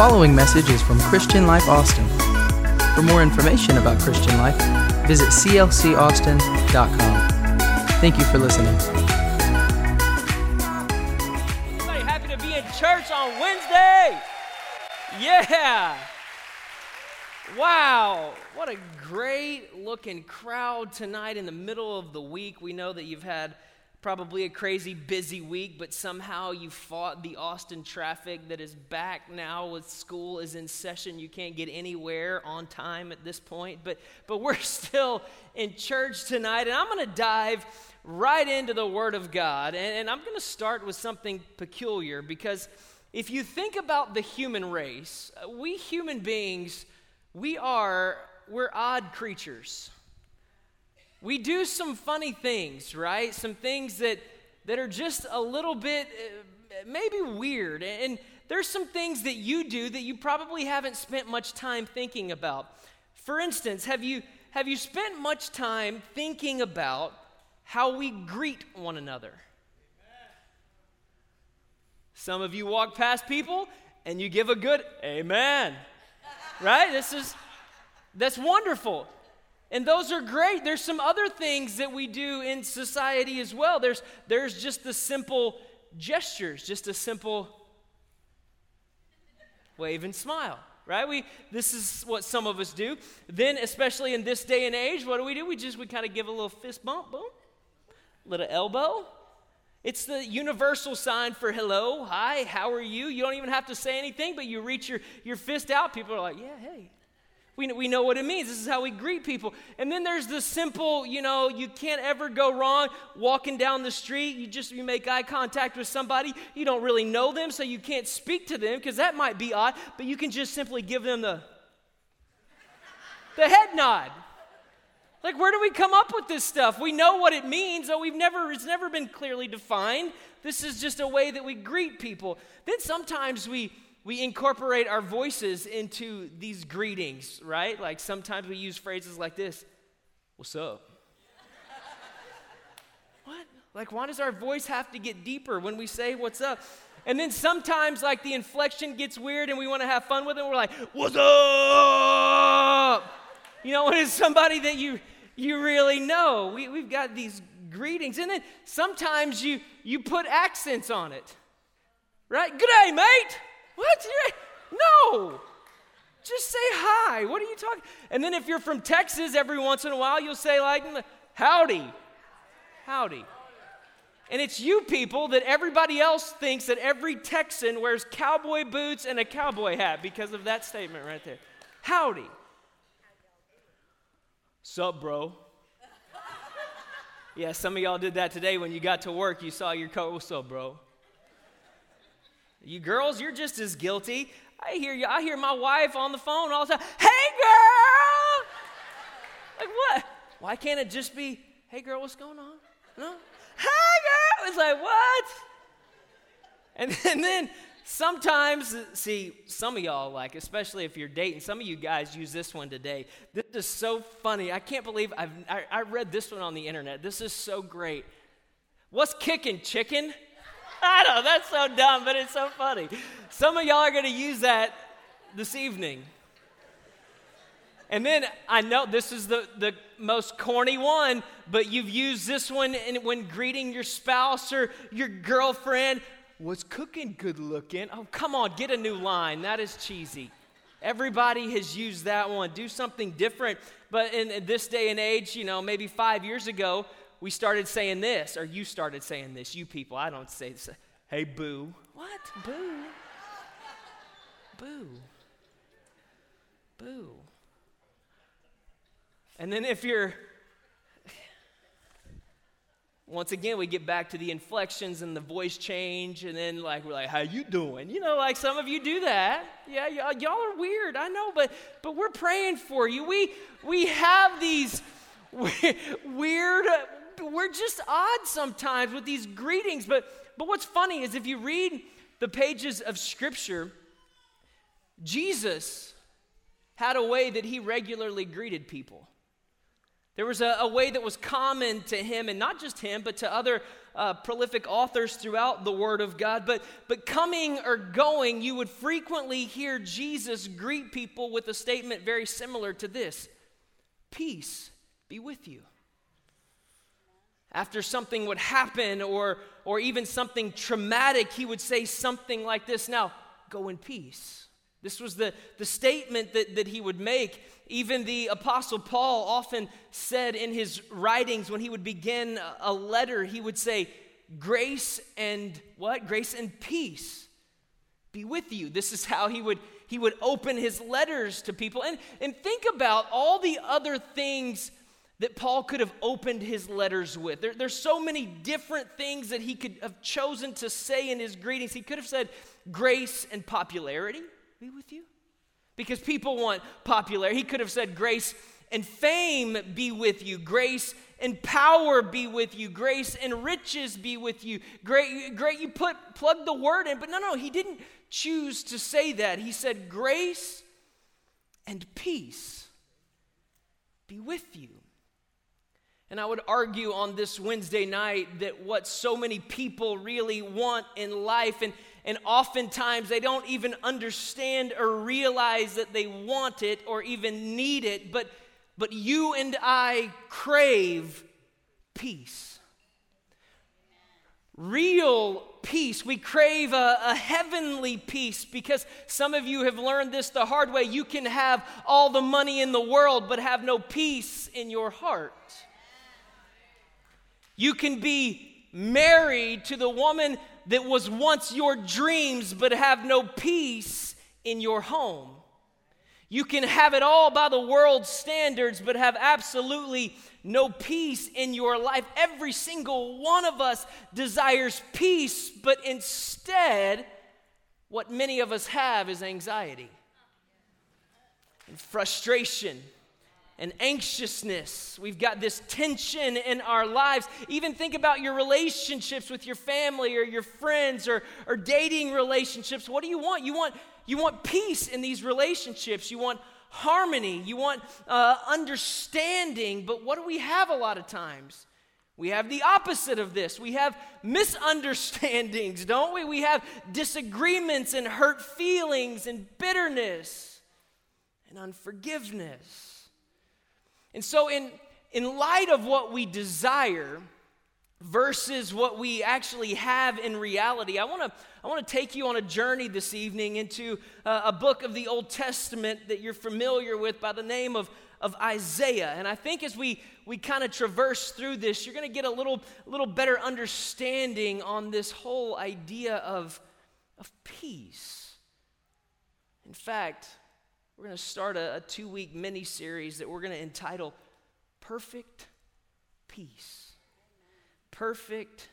following message is from Christian Life Austin. For more information about Christian Life, visit clcaustin.com. Thank you for listening. Everybody happy to be in church on Wednesday? Yeah. Wow. What a great looking crowd tonight in the middle of the week. We know that you've had probably a crazy busy week, but somehow you fought the Austin traffic that is back now with school is in session. You can't get anywhere on time at this point, but but we're still in church tonight, and I'm to dive right into the Word of God, and, and I'm to start with something peculiar because if you think about the human race, we human beings, we are we're odd creatures we do some funny things, right? Some things that, that are just a little bit uh, maybe weird. And there's some things that you do that you probably haven't spent much time thinking about. For instance, have you, have you spent much time thinking about how we greet one another? Some of you walk past people and you give a good amen. right? This is that's wonderful. And those are great. There's some other things that we do in society as well. There's, there's just the simple gestures, just a simple wave and smile, right? We, this is what some of us do. Then, especially in this day and age, what do we do? We just, we kind of give a little fist bump, boom, little elbow. It's the universal sign for hello, hi, how are you? You don't even have to say anything, but you reach your, your fist out. People are like, yeah, hey, we, we know what it means. This is how we greet people. And then there's the simple, you know, you can't ever go wrong walking down the street. You just you make eye contact with somebody. You don't really know them, so you can't speak to them because that might be odd, but you can just simply give them the the head nod. Like, where do we come up with this stuff? We know what it means, though we've never, it's never been clearly defined. This is just a way that we greet people. Then sometimes we we incorporate our voices into these greetings, right? Like sometimes we use phrases like this What's up? what? Like, why does our voice have to get deeper when we say what's up? And then sometimes, like, the inflection gets weird and we want to have fun with it. we're like, What's up? You know, when it's somebody that you you really know. We, we've got these greetings. And then sometimes you you put accents on it. Right? Good day, mate. What? No. Just say hi. What are you talking? And then if you're from Texas, every once in a while you'll say like howdy. Howdy. And it's you people that everybody else thinks that every Texan wears cowboy boots and a cowboy hat because of that statement right there. Howdy. Sup, bro? yeah, some of y'all did that today when you got to work. You saw your coat. What's up, bro? You girls, you're just as guilty. I hear you. I hear my wife on the phone all the time. Hey, girl. Like what? Why can't it just be, hey, girl, what's going on? No. Hey, girl. It's like what? And, and then sometimes, see, some of y'all like, especially if you're dating, some of you guys use this one today. This is so funny. I can't believe I've, I, I read this one on the internet. This is so great. What's kicking, chicken? I know, that's so dumb, but it's so funny. Some of y'all are going to use that this evening. And then I know this is the, the most corny one, but you've used this one in, when greeting your spouse or your girlfriend. Was cooking good looking? Oh, come on, get a new line. That is cheesy. Everybody has used that one. Do something different. But in, in this day and age, you know, maybe five years ago, we started saying this, or you started saying this, you people. I don't say this. Hey, boo. What? Boo. Boo. Boo. And then if you're once again we get back to the inflections and the voice change and then like we're like how you doing you know like some of you do that yeah y- uh, y'all are weird i know but but we're praying for you we we have these weird we're just odd sometimes with these greetings. But, but what's funny is if you read the pages of Scripture, Jesus had a way that he regularly greeted people. There was a, a way that was common to him, and not just him, but to other uh, prolific authors throughout the Word of God. But, but coming or going, you would frequently hear Jesus greet people with a statement very similar to this Peace be with you. After something would happen or, or even something traumatic, he would say something like this Now, go in peace. This was the, the statement that, that he would make. Even the Apostle Paul often said in his writings when he would begin a letter, he would say, Grace and what? Grace and peace be with you. This is how he would he would open his letters to people. And, and think about all the other things that Paul could have opened his letters with. There, there's so many different things that he could have chosen to say in his greetings. He could have said, Grace and popularity be with you. Because people want popularity. He could have said, Grace and fame be with you. Grace and power be with you. Grace and riches be with you. Great, great. You put plug the word in, but no, no, he didn't choose to say that. He said, Grace and peace be with you. And I would argue on this Wednesday night that what so many people really want in life, and, and oftentimes they don't even understand or realize that they want it or even need it, but, but you and I crave peace. Real peace. We crave a, a, heavenly peace because some of you have learned this the hard way. You can have all the money in the world, but have no peace in your heart. You can be married to the woman that was once your dreams, but have no peace in your home. You can have it all by the world's standards, but have absolutely no peace in your life. Every single one of us desires peace, but instead, what many of us have is anxiety and frustration and anxiousness. We've got this tension in our lives. Even think about your relationships with your family or your friends or, or dating relationships. What do you want? You want you want peace in these relationships. You want harmony. You want uh, understanding. But what do we have a lot of times? We have the opposite of this. We have misunderstandings, don't we? We have disagreements and hurt feelings and bitterness and unforgiveness. And so, in, in light of what we desire versus what we actually have in reality, I want to I want to take you on a journey this evening into uh, a book of the Old Testament that you're familiar with by the name of, of Isaiah. And I think as we, we kind of traverse through this, you're going to get a little, little better understanding on this whole idea of, of peace. In fact, we're going to start a, a two week mini series that we're going to entitle Perfect Peace. Perfect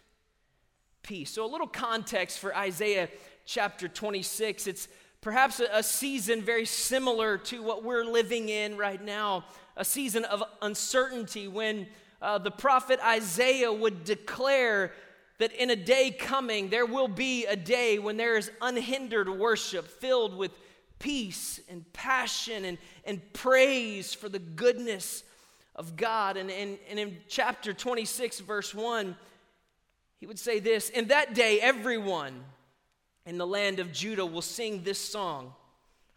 Peace. So, a little context for Isaiah chapter 26. It's perhaps a, a season very similar to what we're living in right now, a season of uncertainty when uh, the prophet Isaiah would declare that in a day coming, there will be a day when there is unhindered worship filled with peace and passion and, and praise for the goodness of God. And, and, and in chapter 26, verse 1, he would say this In that day, everyone in the land of Judah will sing this song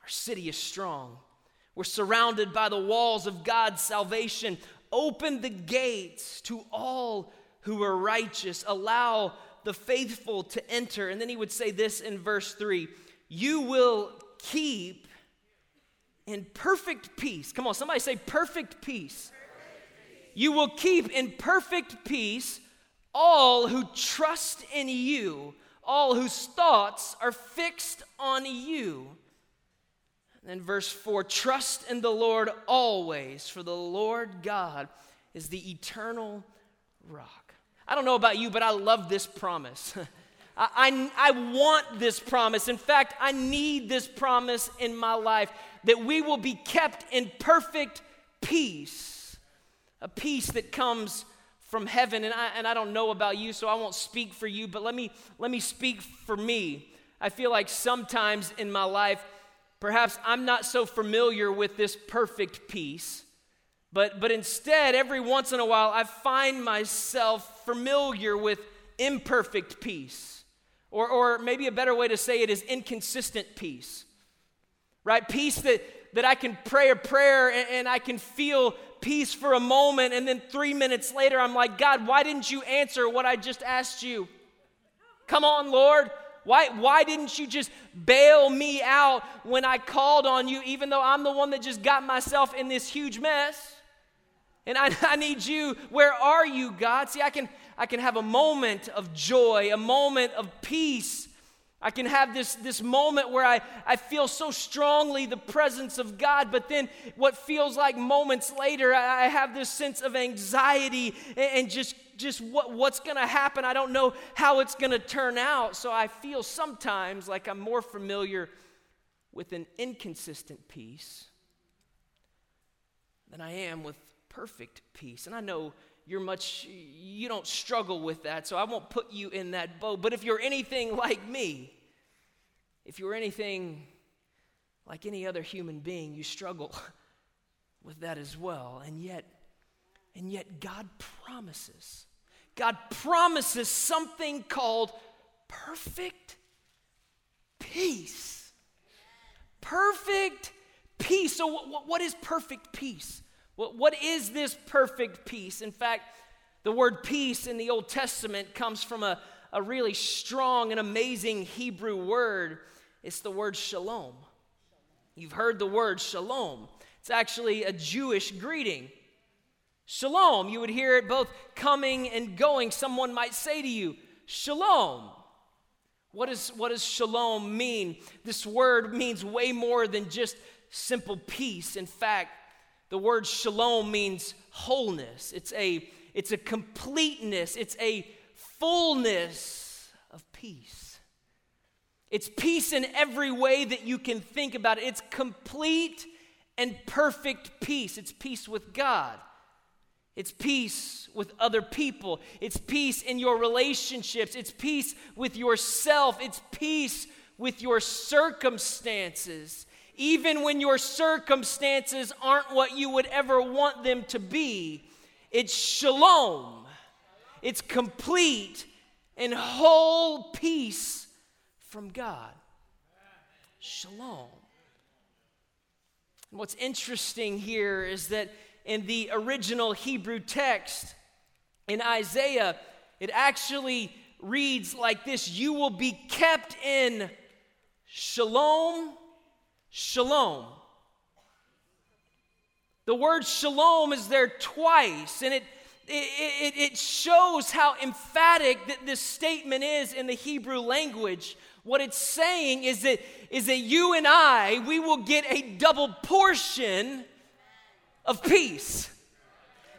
Our city is strong. We're surrounded by the walls of God's salvation. Open the gates to all who are righteous. Allow the faithful to enter. And then he would say this in verse 3 You will keep in perfect peace. Come on, somebody say perfect peace. You will keep in perfect peace all who trust in you, all whose thoughts are fixed on you. And then verse 4 trust in the Lord always, for the Lord God is the eternal rock. I don't know about you, but I love this promise. I, I, want this promise. In fact, I need this promise in my life that we will be kept in perfect peace, a peace that comes from heaven. And I, and I don't know about you, so I won't speak for you, but let me, let me speak for me. I feel like sometimes in my life, perhaps I'm not so familiar with this perfect peace But, but instead, every once in a while, I find myself familiar with imperfect peace. Or, or maybe a better way to say it is inconsistent peace. Right? Peace that, that I can pray a prayer and, and I can feel peace for a moment, and then three minutes later, I'm like, God, why didn't you answer what I just asked you? Come on, Lord. Why, why didn't you just bail me out when I called on you, even though I'm the one that just got myself in this huge mess? And I, I need you. Where are you, God? See, I can, I can have a moment of joy, a moment of peace. I can have this, this moment where I, I feel so strongly the presence of God, but then what feels like moments later, I, I have this sense of anxiety and, and just, just what, what's going to happen. I don't know how it's going to turn out. So I feel sometimes like I'm more familiar with an inconsistent peace than I am with perfect peace. And I know you're much, you don't struggle with that, so I won't put you in that boat. But if you're anything like me, if you're anything like any other human being, you struggle with that as well. And yet, and yet God promises. God promises something called perfect peace. Perfect peace. So, what, is perfect peace? What is this perfect peace? In fact, the word peace in the Old Testament comes from a, a really strong and amazing Hebrew word. It's the word shalom. You've heard the word shalom. It's actually a Jewish greeting. Shalom. You would hear it both coming and going. Someone might say to you, Shalom. What, is, what does shalom mean? This word means way more than just simple peace. In fact, the word shalom means wholeness. It's a, it's a completeness. It's a fullness of peace. It's peace in every way that you can think about it. It's complete and perfect peace. It's peace with God. It's peace with other people. It's peace in your relationships. It's peace with yourself. It's peace with your circumstances even when your circumstances aren't what you would ever want them to be. It's shalom, it's complete and whole peace from God. Shalom. And what's interesting here is that in the original Hebrew text in Isaiah, it actually reads like this You will be kept in shalom shalom. The word shalom is there twice, and it, it, it, shows how emphatic that this statement is in the Hebrew language. What it's saying is that, is that you and I, we will get a double portion of peace.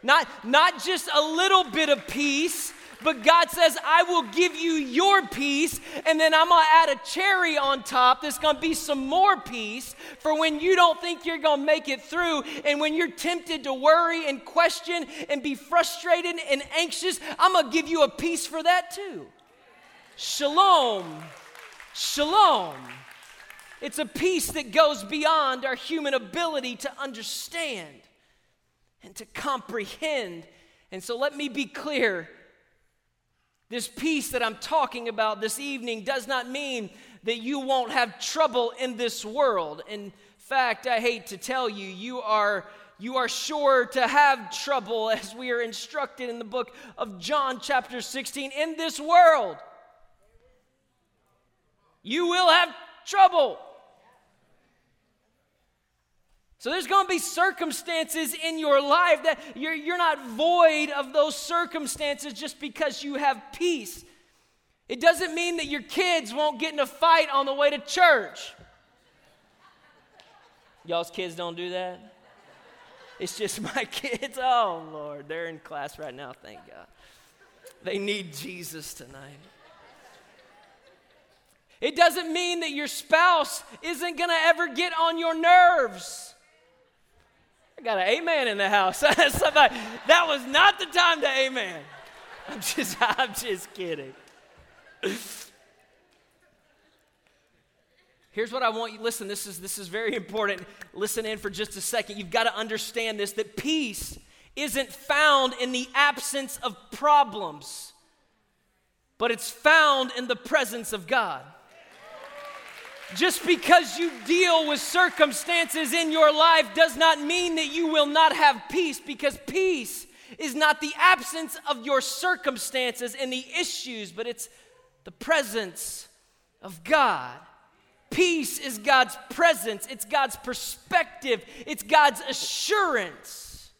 Not, not just a little bit of peace, but God says, I will give you your peace, and then I'm gonna add a cherry on top. There's gonna be some more peace for when you don't think you're gonna make it through, and when you're tempted to worry and question and be frustrated and anxious, I'm gonna give you a peace for that too. Shalom. Shalom. It's a peace that goes beyond our human ability to understand and to comprehend. And so let me be clear this peace that I'm talking about this evening does not mean that you won't have trouble in this world. In fact, I hate to tell you, you are you are sure to have trouble as we are instructed in the book of John chapter 16 in this world. You will have trouble. So there's going to be circumstances in your life that you're, you're not void of those circumstances just because you have peace. It doesn't mean that your kids won't get in a fight on the way to church. Y'all's kids don't do that? It's just my kids. Oh, Lord. They're in class right now, thank God. They need Jesus tonight. It doesn't mean that your spouse isn't going to ever get on your nerves. I got an amen in the house. Somebody, that was not the time to amen. I'm just, I'm just kidding. Here's what I want you listen, this is this is very important. Listen in for just a second. You've got to understand this that peace isn't found in the absence of problems, but it's found in the presence of God. Just because you deal with circumstances in your life does not mean that you will not have peace, because peace is not the absence of your circumstances and the issues, but it's the presence of God. Peace is God's presence, it's God's perspective, it's God's assurance.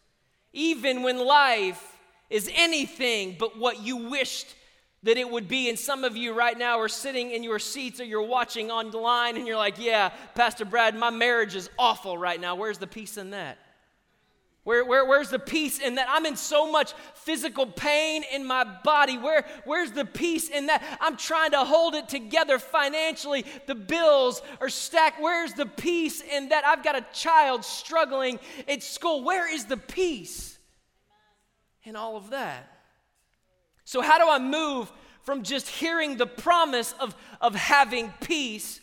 Even when life is anything but what you wished that it would be. And some of you right now are sitting in your seats or you're watching online and you're like, yeah, Pastor Brad, my marriage is awful right now. Where's the peace in that? Where, where, where's the peace in that? I'm in so much physical pain in my body. Where, where's the peace in that? I'm trying to hold it together financially. The bills are stacked. Where's the peace in that? I've got a child struggling at school. Where is the peace in all of that? So, how do I move from just hearing the promise of, of having peace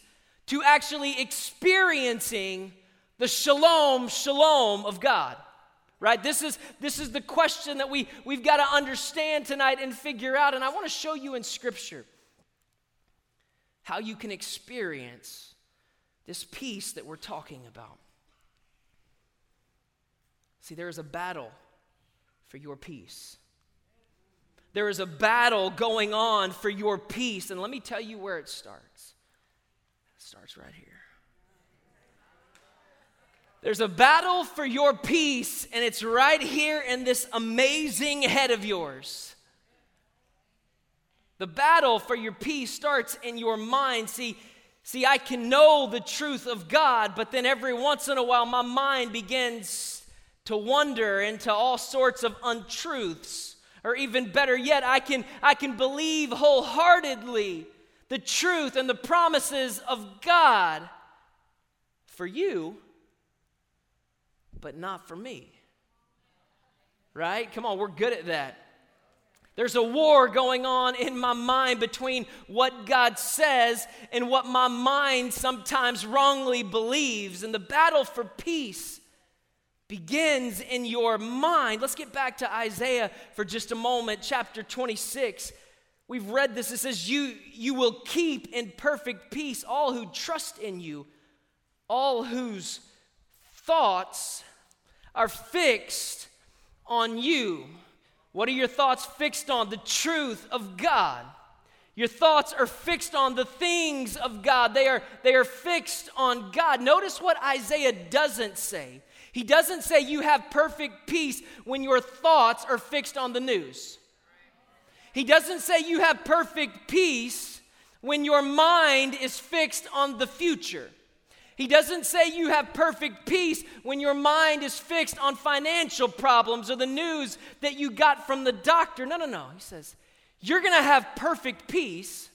to actually experiencing the shalom, shalom of God? right? This is this is the question that we we've got to understand tonight and figure out and i want to show you in scripture how you can experience this peace that we're talking about. See there is a battle for your peace there is a battle going on for your peace and let me tell you where it starts it starts right here there's a battle for your peace, and it's right here in this amazing head of yours. The battle for your peace starts in your mind. See, see, I can know the truth of God, but then every once in a while my mind begins to wander into all sorts of untruths. Or even better yet, I can, I can believe wholeheartedly the truth and the promises of God for you but not for me. Right? Come on, we're good at that. There's a war going on in my mind between what God says and what my mind sometimes wrongly believes. And the battle for peace begins in your mind. Let's get back to Isaiah for just a moment, chapter 26. We've read this. It says, You, you will keep in perfect peace all who trust in you, all whose thoughts are fixed on you. What are your thoughts fixed on? The truth of God. Your thoughts are fixed on the things of God. They are, they are fixed on God. Notice what Isaiah doesn't say. He doesn't say you have perfect peace when your thoughts are fixed on the news. He doesn't say you have perfect peace when your mind is fixed on the future. He doesn't say you have perfect peace when your mind is fixed on financial problems or the news that you got from the doctor. No, no, no. He says you're going to have perfect peace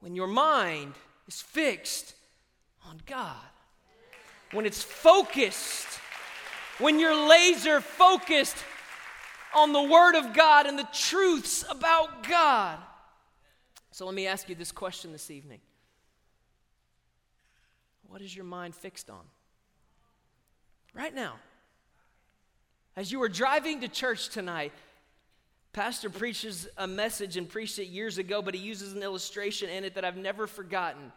when your mind is fixed on God. When it's focused, when you're laser focused on the Word of God and the truths about God. So let me ask you this question this evening what is your mind fixed on? Right now. As you were driving to church tonight, Pastor preaches a message and preached it years ago, but he uses an illustration in it that I've never forgotten.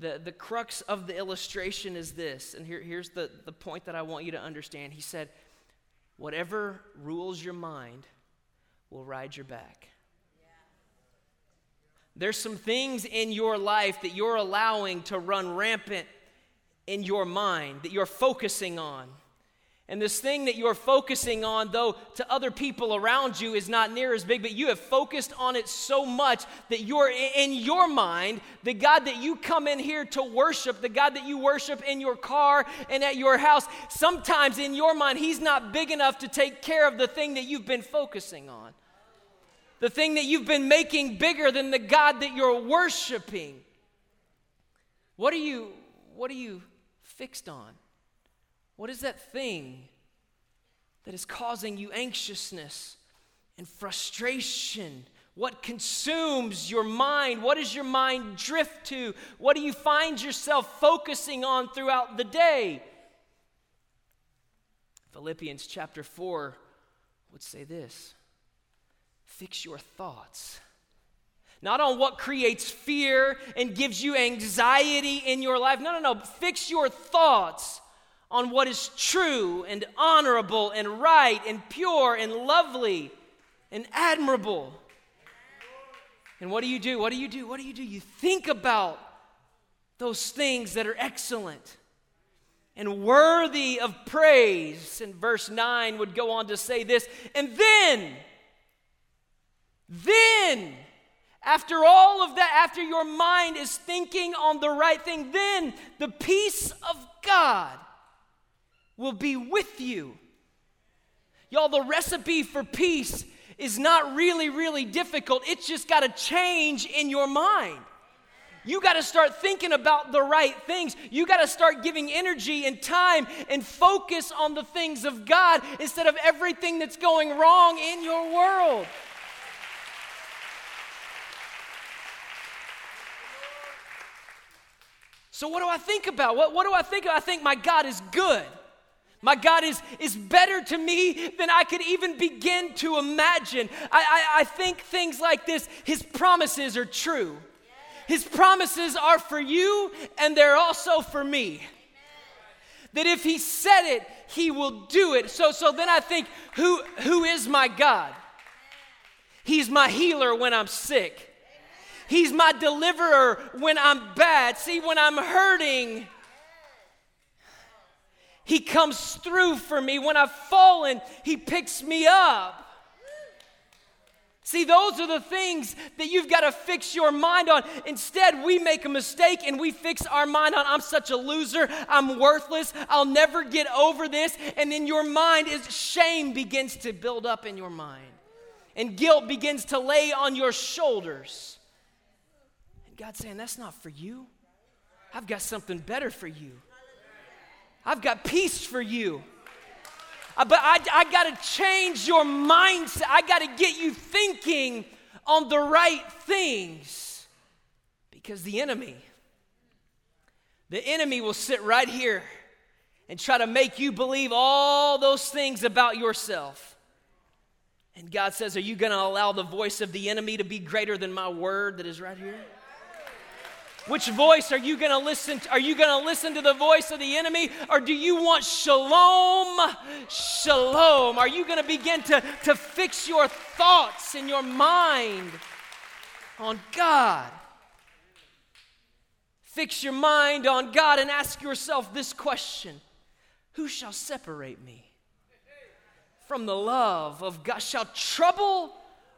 The, the crux of the illustration is this, and here, here's the, the point that I want you to understand. He said, Whatever rules your mind will ride your back. There's some things in your life that you're allowing to run rampant in your mind, that you're focusing on. And this thing that you're focusing on, though to other people around you is not near as big, but you have focused on it so much that you're in your mind, the God that you come in here to worship, the God that you worship in your car and at your house, sometimes in your mind, He's not big enough to take care of the thing that you've been focusing on the thing that you've been making bigger than the God that you're worshiping. What are you what are you fixed on? What is that thing that is causing you anxiousness and frustration? What consumes your mind? What does your mind drift to? What do you find yourself focusing on throughout the day? Philippians chapter 4 would say this Fix your thoughts. Not on what creates fear and gives you anxiety in your life. No, no, no. Fix your thoughts on what is true and honorable and right and pure and lovely and admirable. And what do you do? What do you do? What do you do? You think about those things that are excellent and worthy of praise. And verse 9 would go on to say this, and then, then, after all of that, after your mind is thinking on the right thing, then the peace of God will be with you. Y'all, the recipe for peace is not really, really difficult. It's just got to change in your mind. You got to start thinking about the right things. You got to start giving energy and time and focus on the things of God instead of everything that's going wrong in your world. So, what do I think about? What, what do I think? Of? I think my God is good. My God is, is better to me than I could even begin to imagine. I, I, I think things like this His promises are true. His promises are for you and they're also for me. That if He said it, He will do it. So, so then I think, who, who is my God? He's my healer when I'm sick. He's my deliverer when I'm bad. See, when I'm hurting, he comes through for me. When I've fallen, He picks me up. See, those are the things that you've got to fix your mind on. Instead, we make a mistake and we fix our mind on, I'm such a loser, I'm worthless, I'll never get over this. And then your mind is, shame begins to build up in your mind. And guilt begins to lay on your shoulders. And God's saying, That's not for you. I've got something better for you. I've got peace for you. Uh, but I, I got to change your mindset. I got to get you thinking on the right things. Because the enemy, the enemy will sit right here and try to make you believe all those things about yourself. And God says, Are you going to allow the voice of the enemy to be greater than my word that is right here? Which voice are you going to listen to? Are you going to listen to the voice of the enemy or do you want shalom? Shalom. Are you going to begin to, to fix your thoughts and your mind on God? Fix your mind on God and ask yourself this question Who shall separate me from the love of God? Shall trouble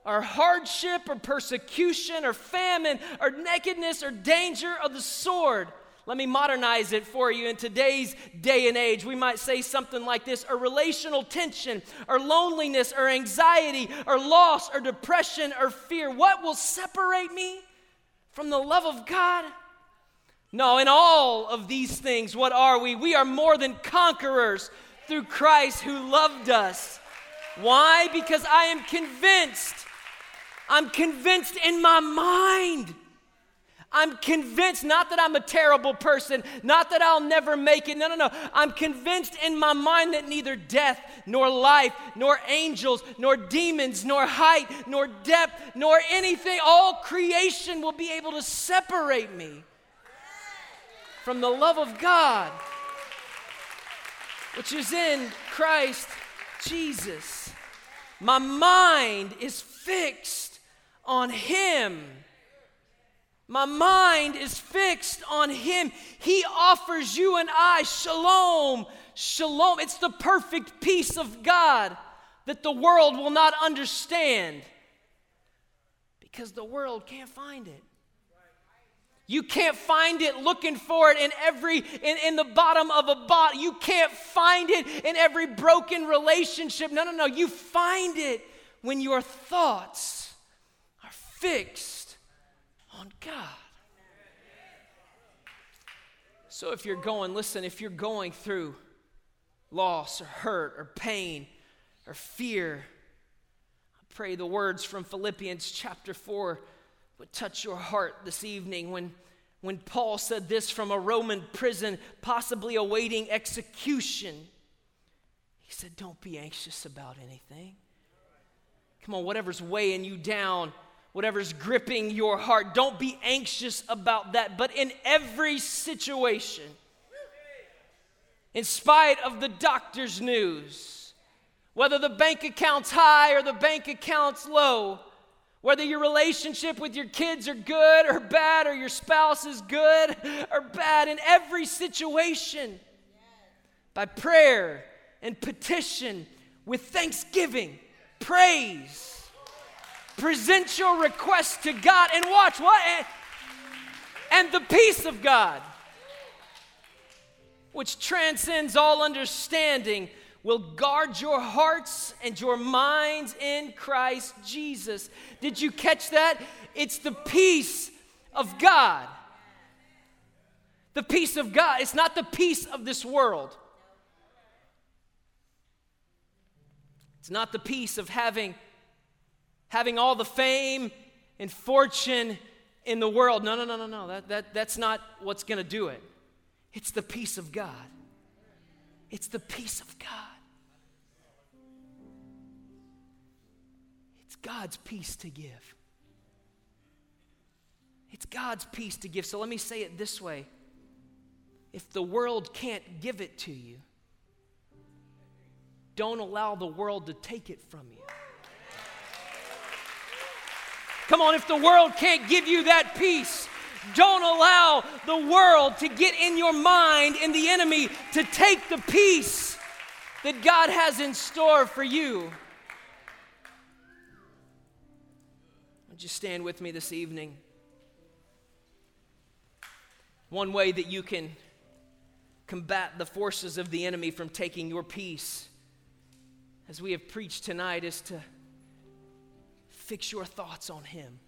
or hardship or persecution or famine or nakedness or danger of the sword. Let me modernize it for you. In today's day and age, we might say something like this or relational tension, or loneliness, or anxiety, or loss, or depression, or fear. What will separate me from the love of God? No, in all of these things, what are we? We are more than conquerors through Christ who loved us. Why? Because I am convinced I'm convinced in my mind. I'm convinced not that I'm a terrible person, not that I'll never make it. No, no, no. I'm convinced in my mind that neither death, nor life, nor angels, nor demons, nor height, nor depth, nor anything, all creation will be able to separate me from the love of God, which is in Christ Jesus. My mind is fixed on Him. My mind is fixed on Him. He offers you and I shalom. Shalom. It's the perfect peace of God that the world will not understand because the world can't find it. You can't find it looking for it in every in, in the bottom of a bottle. You can't find it in every broken relationship. No, no, no. You find it when your thoughts fixed on God. So if you're going, listen, if you're going through loss or hurt or pain or fear, I pray the words from Philippians chapter 4 would touch your heart this evening when, when Paul said this from a Roman prison, possibly awaiting execution. He said, Don't be anxious about anything. Come on, whatever's weighing you down, whatever's gripping your heart, don't be anxious about that. But in every situation, in spite of the doctor's news, whether the bank account's high or the bank account's low, whether your relationship with your kids are good or bad, or your spouse is good or bad, in every situation, by prayer and petition with thanksgiving praise. Present your request to God and watch what? And the peace of God, which transcends all understanding, will guard your hearts and your minds in Christ Jesus. Did you catch that? It's the peace of God. The peace of God. It's not the peace of this world. It's not the peace of having, having all the fame and fortune in the world. No, no, no, no, no. That, that, that's not what's going to do it. It's the peace of God. It's the peace of God. It's God's peace to give. It's God's peace to give. So let me say it this way if the world can't give it to you, don't allow the world to take it from you. Come on, if the world can't give you that peace, don't allow the world to get in your mind and the enemy to take the peace that God has in store for you. Would you stand with me this evening? One way that you can combat the forces of the enemy from taking your peace as we have preached tonight is to fix your thoughts on Him.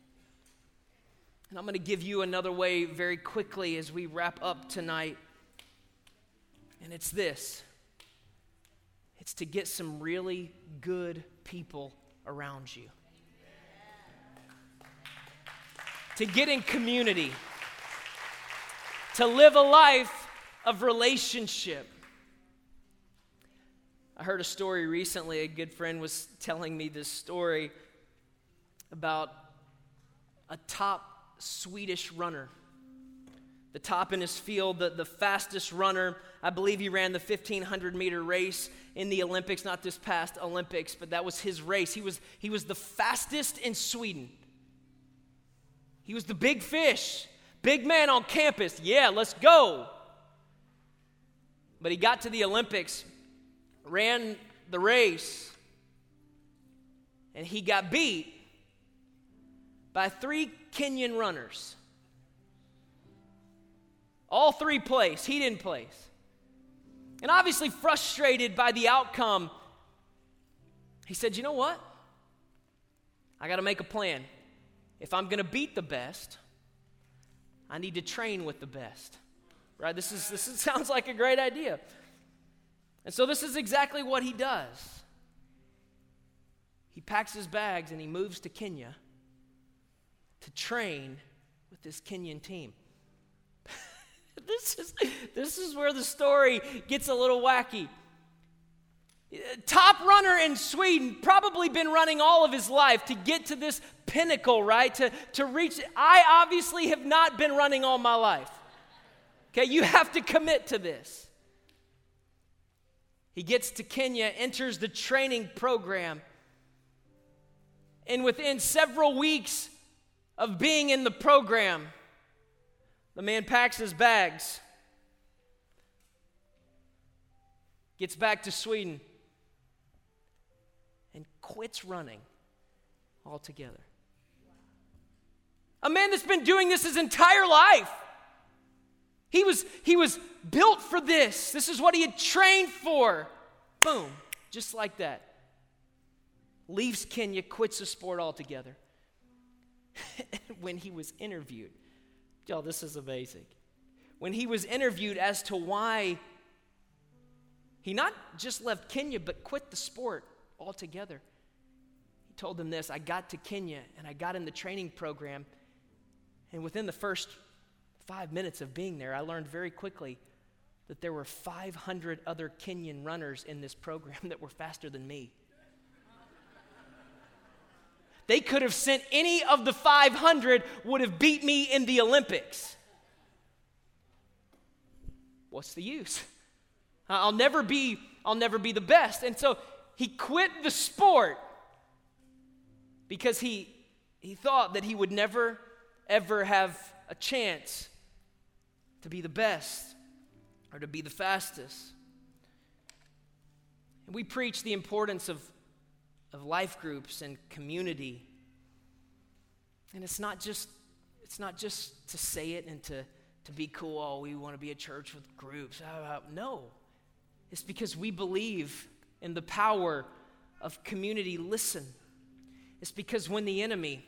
And I'm going to give you another way very quickly as we wrap up tonight. And it's this it's to get some really good people around you, to get in community, to live a life of relationship. I heard a story recently. A good friend was telling me this story about a top Swedish runner. The top in his field, the, the fastest runner. I believe he ran the 1500 meter race in the Olympics, not this past Olympics, but that was his race. He was, he was the fastest in Sweden. He was the big fish, big man on campus. Yeah, let's go. But he got to the Olympics ran the race and he got beat by three Kenyan runners. All three placed, he didn't place. And obviously frustrated by the outcome, he said, You know what? I got to make a plan. If I'm going to beat the best, I need to train with the best. Right? This, is, this is, sounds like a great idea. And so this is exactly what he does. He packs his bags and he moves to Kenya to train with this Kenyan team. this, is, this is where the story gets a little wacky. Top runner in Sweden, probably been running all of his life to get to this pinnacle, right? To, to reach. I obviously have not been running all my life. Okay, you have to commit to this. He gets to Kenya, enters the training program, and within several weeks of being in the program, the man packs his bags, gets back to Sweden, and quits running altogether. A man that's been doing this his entire life. He was, he was built for this. This is what he had trained for. Boom, just like that. Leaves Kenya, quits the sport altogether. when he was interviewed, y'all, this is amazing. When he was interviewed as to why he not just left Kenya, but quit the sport altogether, he told them this I got to Kenya and I got in the training program. And within the first five minutes of being there, I learned very quickly that there were 500 other Kenyan runners in this program that were faster than me. They could have sent any of the 500 would have beat me in the Olympics. What's the use? I'll never be I'll never be the best. And so he quit the sport because he he thought that he would never ever have a chance to be the best or to be the fastest. And we preach the importance of, of life groups and community. And it's not just it's not just to say it and to, to be cool, oh, we want to be a church with groups. Ah, ah, no. It's because we believe in the power of community. Listen. It's because when the enemy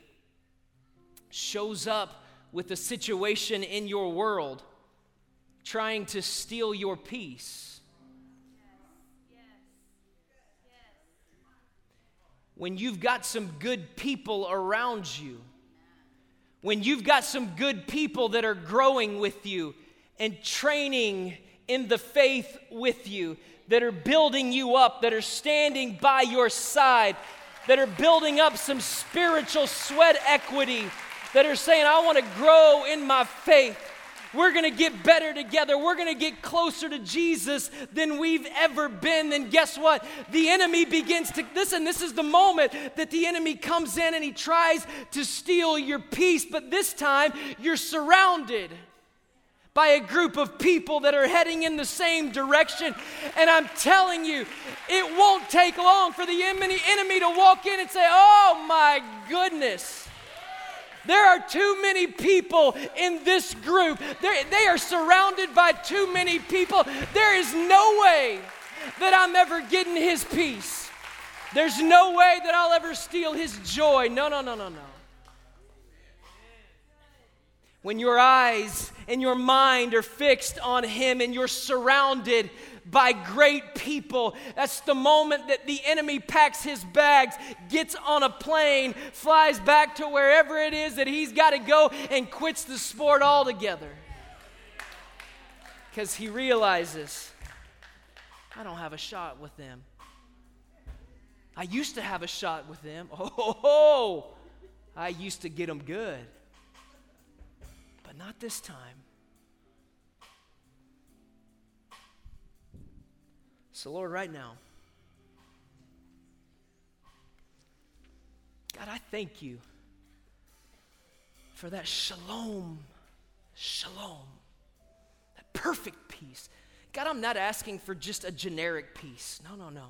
shows up with a situation in your world trying to steal your peace. When you've got some good people around you, when you've got some good people that are growing with you and training in the faith with you, that are building you up, that are standing by your side, that are building up some spiritual sweat equity, that are saying, I want to grow in my faith. We're going to get better together. We're going to get closer to Jesus than we've ever been. Then guess what? The enemy begins to listen. This is the moment that the enemy comes in and he tries to steal your peace, but this time you're surrounded by a group of people that are heading in the same direction. And I'm telling you, it won't take long for the enemy, enemy to walk in and say, Oh my goodness. There are too many people in this group. They're, they are surrounded by too many people. There is no way that I'm ever getting his peace. There's no way that I'll ever steal his joy. No, no, no, no, no. When your eyes and your mind are fixed on him and you're surrounded by great people. That's the moment that the enemy packs his bags, gets on a plane, flies back to wherever it is that he's got to go, and quits the sport altogether. Because he realizes, I don't have a shot with them. I used to have a shot with them. Oh, I used to get them good. But not this time. So, Lord, right now, God, I thank you for that shalom, shalom, that perfect peace. God, I'm not asking for just a generic peace. No, no, no.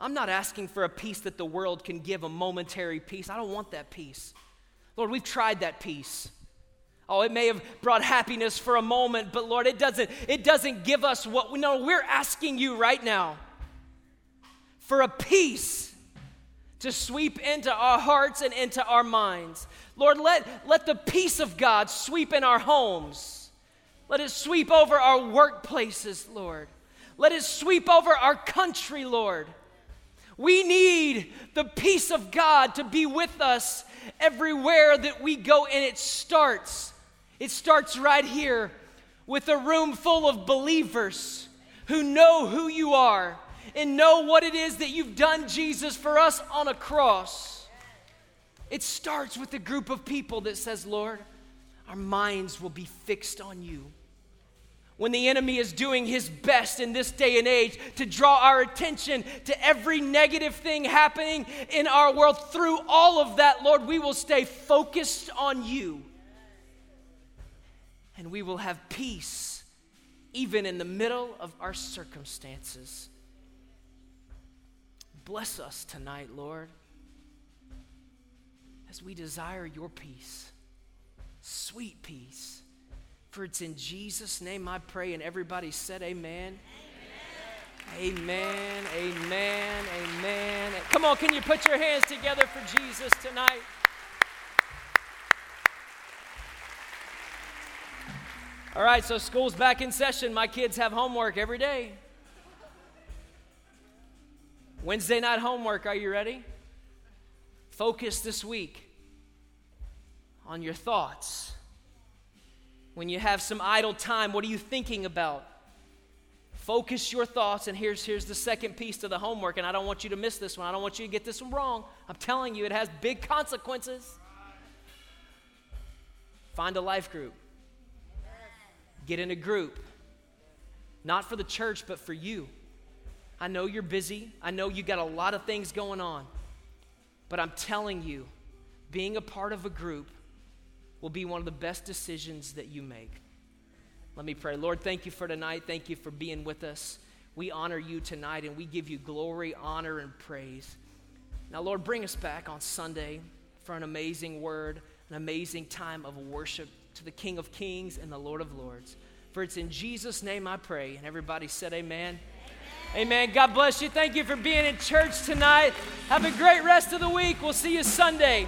I'm not asking for a peace that the world can give, a momentary peace. I don't want that peace. Lord, we've tried that peace. Oh, it may have brought happiness for a moment, but Lord, it doesn't, it doesn't give us what we know. We're asking you right now for a peace to sweep into our hearts and into our minds. Lord, let, let the peace of God sweep in our homes. Let it sweep over our workplaces, Lord. Let it sweep over our country, Lord. We need the peace of God to be with us everywhere that we go, and it starts it starts right here with a room full of believers who know who you are and know what it is that you've done, Jesus, for us on a cross. It starts with a group of people that says, Lord, our minds will be fixed on you. When the enemy is doing his best in this day and age to draw our attention to every negative thing happening in our world, through all of that, Lord, we will stay focused on you and we will have peace even in the middle of our circumstances. Bless us tonight, Lord, as we desire your peace, sweet peace. For it's in Jesus' name I pray, and everybody said, Amen. Amen, amen, amen. Come on, can you put your hands together for Jesus tonight? All right, so school's back in session. My kids have homework every day. Wednesday night homework, are you ready? Focus this week on your thoughts. When you have some idle time, what are you thinking about? Focus your thoughts, and here's, here's the second piece to the homework, and I don't want you to miss this one. I don't want you to get this one wrong. I'm telling you, it has big consequences. Find a life group, get in a group, not for the church, but for you. I know you're busy, I know you got a lot of things going on, but I'm telling you, being a part of a group will be one of the best decisions that you make. Let me pray. Lord, thank you for tonight. Thank you for being with us. We honor you tonight and we give you glory, honor, and praise. Now, Lord, bring us back on Sunday for an amazing word, an amazing time of worship to the King of Kings and the Lord of Lords. For it's in Jesus' name I pray. And everybody said, Amen. Amen. amen. God bless you. Thank you for being in church tonight. Have a great rest of the week. We'll see you Sunday.